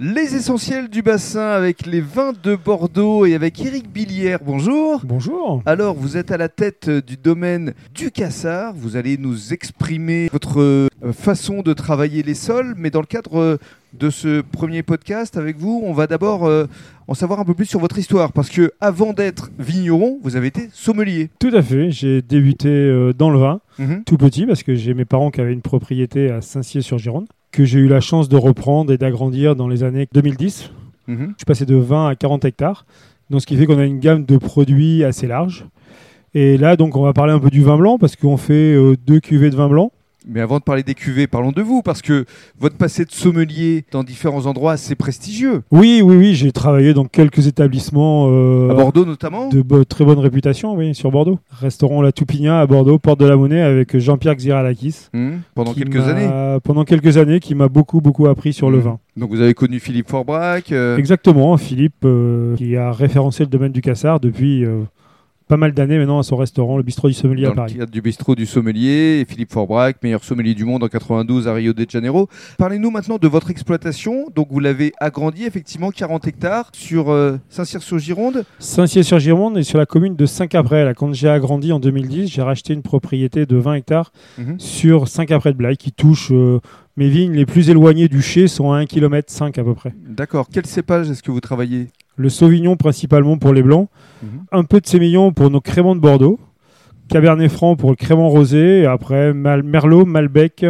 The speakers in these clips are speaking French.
Les essentiels du bassin avec les vins de Bordeaux et avec Éric Billière. Bonjour. Bonjour. Alors, vous êtes à la tête du domaine du Cassard. Vous allez nous exprimer votre euh, façon de travailler les sols, mais dans le cadre euh, de ce premier podcast avec vous, on va d'abord euh, en savoir un peu plus sur votre histoire parce que avant d'être vigneron, vous avez été sommelier. Tout à fait. J'ai débuté euh, dans le vin, Mhm. tout petit, parce que j'ai mes parents qui avaient une propriété à Saint-Cier-sur-Gironde, que j'ai eu la chance de reprendre et d'agrandir dans les années 2010. Mhm. Je suis passé de 20 à 40 hectares, donc ce qui fait qu'on a une gamme de produits assez large. Et là, donc, on va parler un peu du vin blanc, parce qu'on fait euh, deux cuvées de vin blanc. Mais avant de parler des cuvées, parlons de vous parce que votre passé de sommelier dans différents endroits assez prestigieux, Oui, oui, oui, j'ai travaillé dans quelques établissements euh, à Bordeaux notamment. de bo- très bonne réputation, oui, sur Bordeaux. Restaurant La Toupigna à Bordeaux, Porte de la Monnaie, avec Jean-Pierre Xiralakis. Mhm. Pendant quelques années. Pendant quelques années, qui m'a beaucoup, beaucoup appris sur le Mhm. vin. Donc vous avez connu Philippe Forbrac. euh, Exactement, Philippe, euh, qui a référencé le domaine du Cassard depuis pas mal d'années maintenant à son restaurant, le bistrot du sommelier à dans le Paris. cadre du bistrot du sommelier, et Philippe Forbrac, meilleur sommelier du monde en 92 à Rio de Janeiro. Parlez-nous maintenant de votre exploitation. Donc vous l'avez agrandi effectivement 40 hectares sur euh, Saint-Cyr-sur-Gironde. Saint-Cier-sur-Gironde et sur la commune de Saint-Caprès. Là, quand j'ai agrandi en 2010, j'ai racheté une propriété de 20 hectares Mhm. sur Saint-Caprès de Blaye qui touche euh, mes vignes les plus éloignées du chai sont à 1 km 5 à peu près. D'accord. Quel cépage est-ce que vous travaillez? Le Sauvignon principalement pour les blancs, Mhm. un peu de sémillon pour nos créments de Bordeaux, Cabernet Franc pour le crément rosé, et après Mal- Merlot, Malbec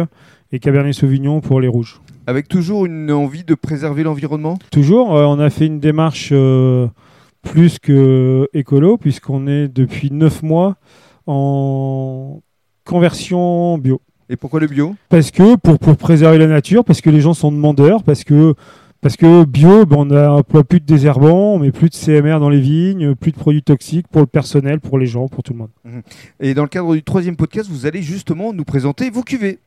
et Cabernet Sauvignon pour les rouges. Avec toujours une envie de préserver l'environnement? Toujours, euh, on a fait une démarche euh, plus que écolo, puisqu'on est depuis 9 mois en conversion bio. Et pourquoi le bio? Parce que pour, pour préserver la nature, parce que les gens sont demandeurs, parce que, parce que bio, ben, on n'emploie plus de désherbants, on met plus de CMR dans les vignes, plus de produits toxiques pour le personnel, pour les gens, pour tout le monde. Et dans le cadre du troisième podcast, vous allez justement nous présenter vos cuvées.